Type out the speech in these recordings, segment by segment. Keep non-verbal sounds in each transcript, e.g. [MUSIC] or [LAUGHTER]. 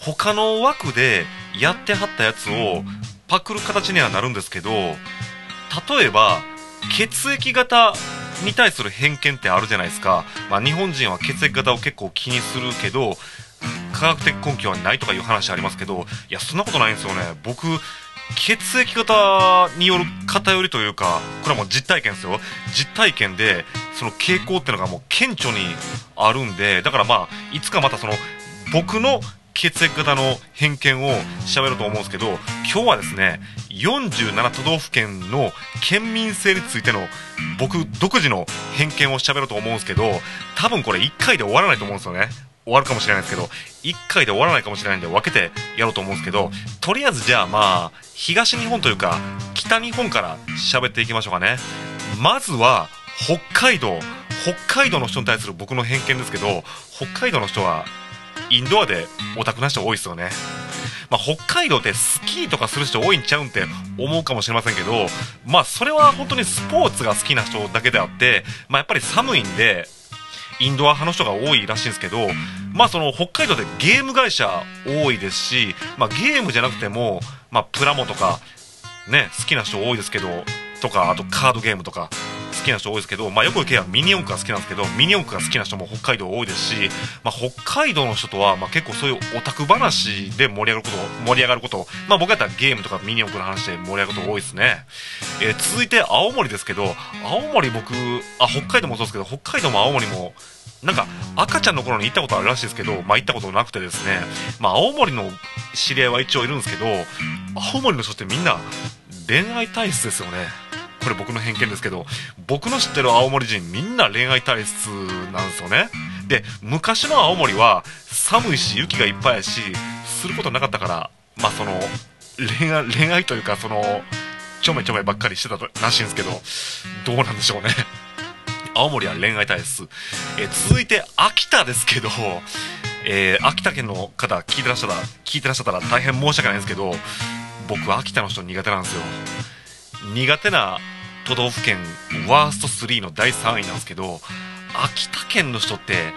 他の枠でやってはったやつをパクる形にはなるんですけど例えば血液型に対する偏見ってあるじゃないですか、まあ、日本人は血液型を結構気にするけど科学的根拠はないとかいう話ありますけどいやそんなことないんですよね。僕血液型による偏りというかこれはもう実体験ですよ。実体験でその傾向っていうのがもう顕著にあるんでだからまあいつかまたその僕の血液型の偏見を喋ろうと思うんですけど今日はですね47都道府県の県民性についての僕独自の偏見を喋ろうと思うんですけど多分これ1回で終わらないと思うんですよね。終わるかもしれないですけど1回で終わらないかもしれないんで分けてやろうと思うんですけどとりあえずじゃあまあ東日本というか北日本から喋っていきましょうかね。まずは北海道。北海道の人に対する僕の偏見ですけど北海道の人はインドアでオタクな人多いですよね。まあ、北海道ってスキーとかする人多いんちゃうんって思うかもしれませんけど、まあ、それは本当にスポーツが好きな人だけであって、まあ、やっぱり寒いんで、インドア派の人が多いらしいんですけど、まあ、その北海道でゲーム会社多いですし、まあ、ゲームじゃなくても、まあ、プラモとか、ね、好きな人多いですけど、とか、あとカードゲームとか、好きな人多いですけど、まあ、よく言えばミニ四駆が好きなんですけどミニ四駆が好きな人も北海道多いですし、まあ、北海道の人とは、まあ、結構そういうオタク話で盛り上がること盛り上がること、まあ、僕やったらゲームとかミニ四駆の話で盛り上がること多いですね、えー、続いて青森ですけど青森僕あ北海道もそうですけど北海道も青森もなんか赤ちゃんの頃に行ったことあるらしいですけど、まあ、行ったことなくてですね、まあ、青森の知り合いは一応いるんですけど青森の人ってみんな恋愛体質ですよね。これ僕の偏見ですけど僕の知ってる青森人みんな恋愛体質なんですよね。で昔の青森は寒いし雪がいっぱいやしすることなかったからまあその恋愛恋愛というかそのちょめちょめばっかりしてたらしいんですけどどうなんでしょうね。青森は恋愛体質、え続いて秋田ですけど、えー、秋田県の方聞いてらっしゃったら聞いてらっしゃったら大変申し訳ないんですけど僕秋田の人苦手なんですよ。苦手な都道府県ワースト3の第3位なんですけど秋田県の人って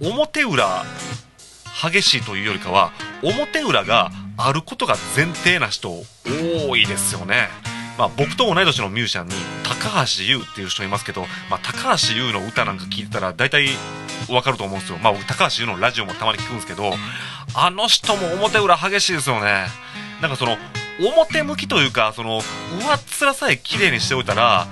表裏激しいというよりかは表裏があることが前提な人多いですよね。まあ、僕と同い年のミュージシャンに高橋優っていう人いますけど、まあ、高橋優の歌なんか聞いてたら大体わかると思うんですよ。まあ、僕高橋優のラジオもたまに聞くんですけど、あの人も表裏激しいですよね。なんかその表向きというかその上っ面さえ綺麗にしておいたら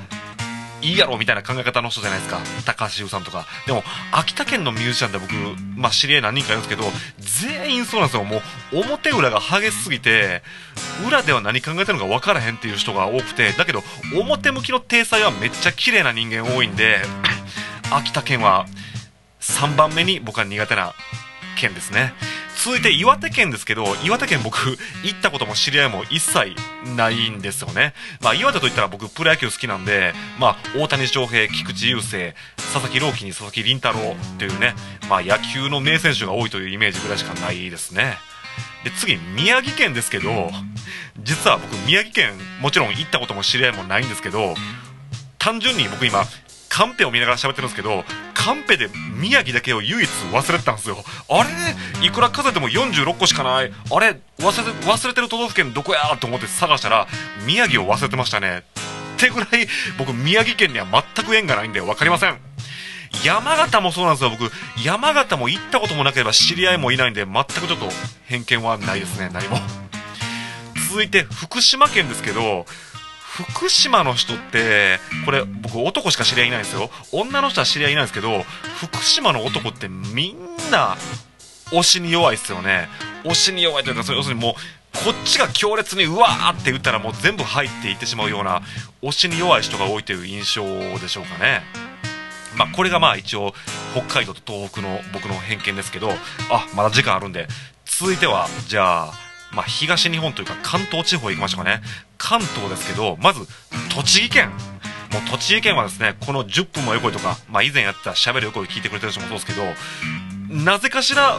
いいやろみたいな考え方の人じゃないですか。高橋優さんとか。でも秋田県のミュージシャンで僕、まあ、知り合い何人かいるんですけど全員そうなんですよ。もう表裏が激しすぎて裏では何考えてるのか分からへんっていう人が多くてだけど表向きの体裁はめっちゃ綺麗な人間多いんで秋田県は3番目に僕は苦手な県ですね。続いて岩手県ですけど岩手県僕行ったことも知り合いも一切ないんですよね、まあ、岩手といったら僕プロ野球好きなんで、まあ、大谷翔平菊池雄星佐々木朗希に佐々木麟太郎っていうね、まあ、野球の名選手が多いというイメージぐらいしかないですね。で次宮城県ですけど実は僕宮城県もちろん行ったことも知り合いもないんですけど単純に僕今カンペを見ながら喋ってるんですけどカンペで宮城だけを唯一忘れてたんですよ。あれ？いくら数えても46個しかない。あれ？忘れて忘れてる都道府県どこやと思って探したら宮城を忘れてましたね。ってぐらい僕宮城県には全く縁がないんで分かりません。山形もそうなんですよ僕。山形も行ったこともなければ知り合いもいないんで全くちょっと偏見はないですね何も。続いて福島県ですけど福島の人ってこれ僕男しか知り合いないんですよ。女の人は知り合いないんですけど福島の男ってみんな推しに弱いっすよね。推しに弱いというか要するにもうこっちが強烈にうわーって打ったらもう全部入っていってしまうような推しに弱い人が多いという印象でしょうかね。まあこれがまあ一応北海道と東北の僕の偏見ですけどあまだ時間あるんで。続いてはじゃあまあ、東日本というか関東地方行きましょうかね。関東ですけど、まず、栃木県。もう栃木県はですね、この10分も横井とか、まあ以前やってた喋る横井聞いてくれてる人もそうですけど、なぜかしら、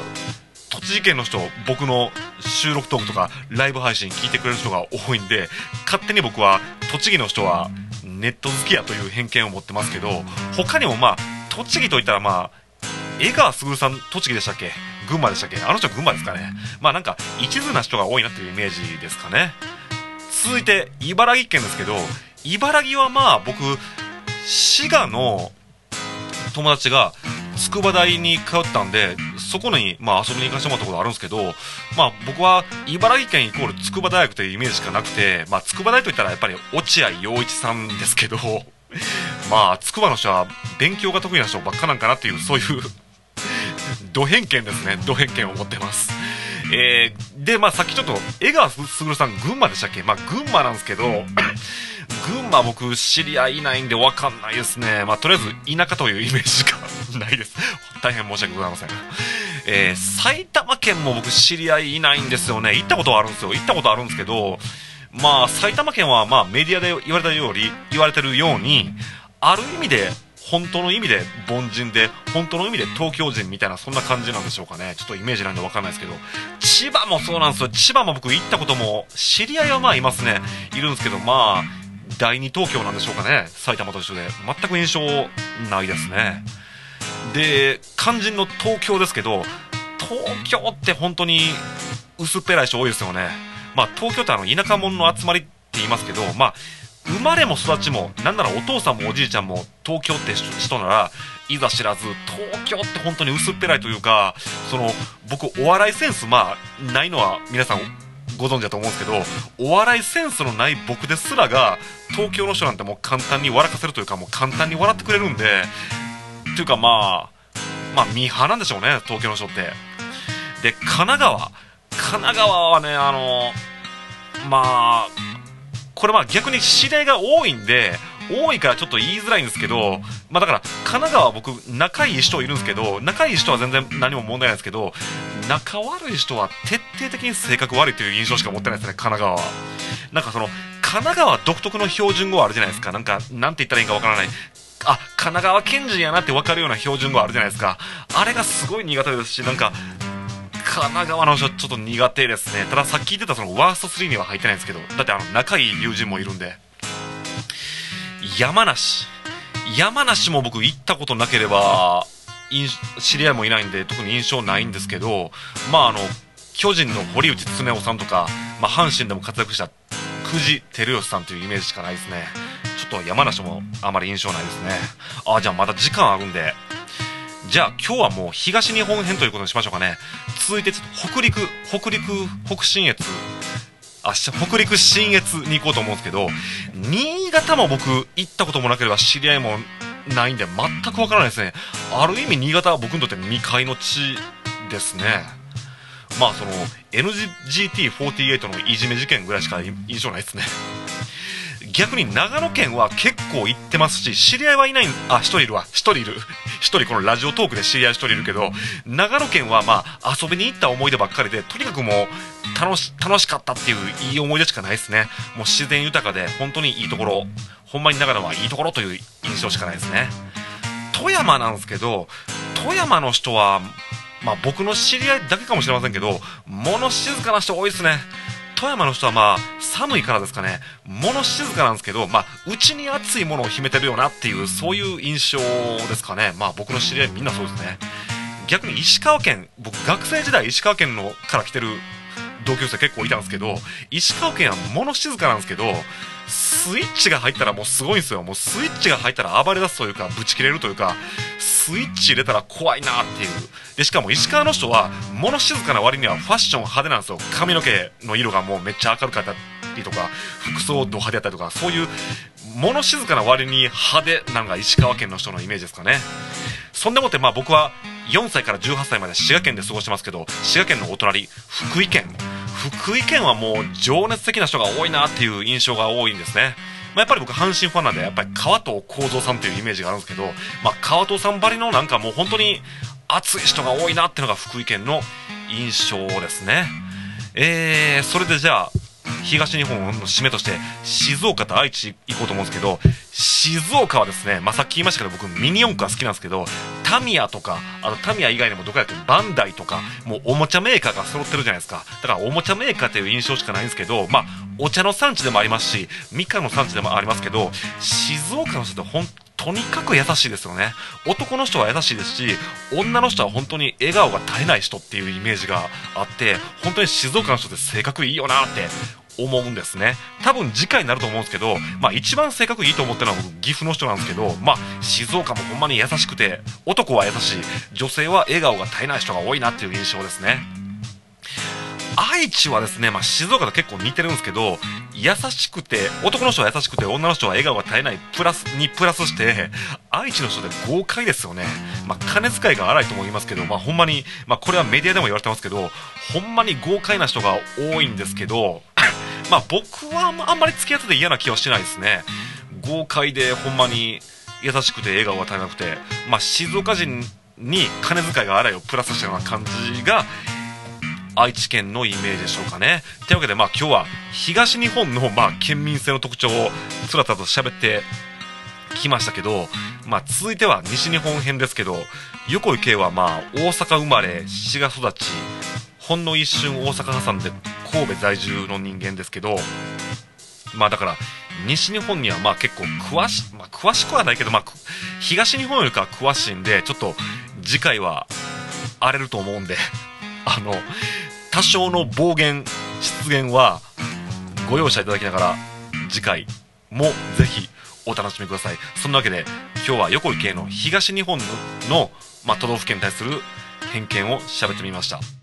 栃木県の人、僕の収録トークとかライブ配信聞いてくれる人が多いんで、勝手に僕は栃木の人はネット好きやという偏見を持ってますけど、他にもまあ、栃木といったらまあ、江川卓さん栃木でしたっけ？群馬でしたっけ？あの人群馬ですかね。まあなんか一途な人が多いなっていうイメージですかね。続いて茨城県ですけど茨城はまあ僕滋賀の友達が筑波大に通ったんでそこに、まあ、遊びに行かせてもらったことあるんですけど、まあ、僕は茨城県イコール筑波大学というイメージしかなくて、まあ、筑波大といったらやっぱり落合陽一さんですけど [LAUGHS] まあ筑波の人は勉強が得意な人ばっかなんかなっていうそういうド偏見ですねド偏見を持ってますえー、で、まあ、さっきちょっと、江川卓さん、群馬でしたっけ？まあ、群馬なんですけど、群馬僕、知り合いいないんでわかんないですね。まあ、とりあえず、田舎というイメージしか [LAUGHS] ないです。大変申し訳ございません。えー、埼玉県も僕、知り合いいないんですよね。行ったことはあるんですよ。行ったことあるんですけど、まあ、埼玉県は、まあ、メディアで言われたように、言われてるように、ある意味で、本当の意味で凡人で、本当の意味で東京人みたいな、そんな感じなんでしょうかね。ちょっとイメージなんでわかんないですけど。千葉もそうなんですよ。千葉も僕行ったことも、知り合いはまあいますね。いるんですけど、まあ、第二東京なんでしょうかね。埼玉と一緒で。全く印象ないですね。で、肝心の東京ですけど、東京って本当に薄っぺらい人多いですよね。まあ、東京ってあの、田舎者の集まりって言いますけど、まあ、生まれも育ちも、なんならお父さんもおじいちゃんも東京って人なら、いざ知らず、東京って本当に薄っぺらいというか、その、僕、お笑いセンス、まあ、ないのは皆さんご存知だと思うんですけど、お笑いセンスのない僕ですらが、東京の人なんてもう簡単に笑かせるというか、もう簡単に笑ってくれるんで、というかまあ、まあ、ミーハなんでしょうね、東京の人って。で、神奈川。神奈川はね、あの、まあ、これまあ逆に知り合いが多いんで、多いからちょっと言いづらいんですけど、まあだから、神奈川は僕、仲いい人いるんですけど、仲いい人は全然何も問題ないですけど、仲悪い人は徹底的に性格悪いという印象しか持ってないですね、神奈川は。なんかその、神奈川独特の標準語あるじゃないですか。なんか、なんて言ったらいいかわからない。あ、神奈川県人やなって分かるような標準語あるじゃないですか。あれがすごい苦手ですし、なんか、神奈川の人ちょっと苦手ですね。たださっき言ってたそのワースト3には入ってないんですけど、だってあの仲いい友人もいるんで。山梨。山梨も僕行ったことなければ、知り合いもいないんで特に印象ないんですけど、まああの、巨人の堀内恒夫さんとか、まあ阪神でも活躍した久慈照義さんというイメージしかないですね。ちょっと山梨もあまり印象ないですね。あ、じゃあまだ時間あるんで、じゃあ今日はもう東日本編ということにしましょうかね。続いてちょっと北陸、北陸、北信越、あ、北陸信越に行こうと思うんですけど、新潟も僕行ったこともなければ知り合いもないんで全くわからないですね。ある意味新潟は僕にとって未開の地ですね。まあその NGT48 のいじめ事件ぐらいしか印象ないですね。逆に長野県は結構行ってますし、知り合いはいない、あ、一人いるわ。一人いる。[LAUGHS] 一人このラジオトークで知り合い一人いるけど、長野県はまあ遊びに行った思い出ばっかりで、とにかくもう楽し、楽しかったっていういい思い出しかないですね。もう自然豊かで本当にいいところ、ほんまに長野はいいところという印象しかないですね。富山なんですけど、富山の人は、まあ僕の知り合いだけかもしれませんけど、物静かな人多いですね。富山の人はまあ寒いからですかね、物静かなんですけど、まあ、内に熱いものを秘めてるよなっていう、そういう印象ですかね。まあ僕の知り合いみんなそうですね。逆に石川県、僕学生時代石川県のから来てる同級生結構いたんですけど、石川県は物静かなんですけど、スイッチが入ったらもうすごいんですよ。もうスイッチが入ったら暴れ出すというか、ブチ切れるというか、スイッチ入れたら怖いなっていう。で、しかも石川の人は、物静かな割にはファッション派手なんですよ。髪の毛の色がもうめっちゃ明るかったりとか、服装ド派手だったりとか、そういう、物静かな割に派手なのが石川県の人のイメージですかね。そんでもってまあ僕は4歳から18歳まで滋賀県で過ごしてますけど、滋賀県のお隣、福井県。福井県はもう情熱的な人が多いなっていう印象が多いんですね。まあ、やっぱり僕阪神ファンなんで、やっぱり川藤幸三さんっていうイメージがあるんですけど、まあ、川藤さんばりのなんかもう本当に熱い人が多いなっていうのが福井県の印象ですね。えー、それでじゃあ、東日本の締めとして静岡と愛知行こうと思うんですけど静岡はですね、まあ、さっき言いましたけど僕ミニ四駆が好きなんですけどタミヤとかあのタミヤ以外にもどこやってバンダイとかもうおもちゃメーカーが揃ってるじゃないですか。だからおもちゃメーカーっていう印象しかないんですけどまあお茶の産地でもありますしみかんの産地でもありますけど静岡の人って本とにかく優しいですよね。男の人は優しいですし女の人は本当に笑顔が絶えない人っていうイメージがあって本当に静岡の人って性格いいよなって思うんですね。多分次回になると思うんですけど、まあ、一番性格いいと思ってるのは岐阜の人なんですけど、まあ、静岡もほんまに優しくて男は優しい。女性は笑顔が絶えない人が多いなっていう印象ですね。愛知はですね、まあ、静岡と結構似てるんですけど優しくて男の人は優しくて女の人は笑顔が絶えないプラスにプラスして愛知の人で豪快ですよね、まあ、金遣いが荒いとも言いますけど、まあ、ほんまに、まあ、これはメディアでも言われてますけどほんまに豪快な人が多いんですけどまあ僕はあんまり付き合ってて嫌な気はしてないですね。豪快でほんまに優しくて笑顔が絶えなくて、まあ、静岡人に金遣いが荒いをプラスしたような感じが愛知県のイメージでしょうかね。というわけで、まあ今日は東日本の、まあ、県民性の特徴をつらつらと喋ってきましたけど、まあ続いては西日本編ですけど、横井圭はまあ大阪生まれ、滋賀育ち、ほんの一瞬大阪挟んで神戸在住の人間ですけど、まあだから、西日本にはまあ結構詳し、まあ、詳しくはないけど、まあ、東日本よりかは詳しいんで、ちょっと次回は荒れると思うんで、[LAUGHS] あの、多少の暴言、出現はご容赦いただきながら、次回もぜひお楽しみください。そんなわけで、今日は横井系の東日本の、まあ、都道府県に対する偏見を喋ってみました。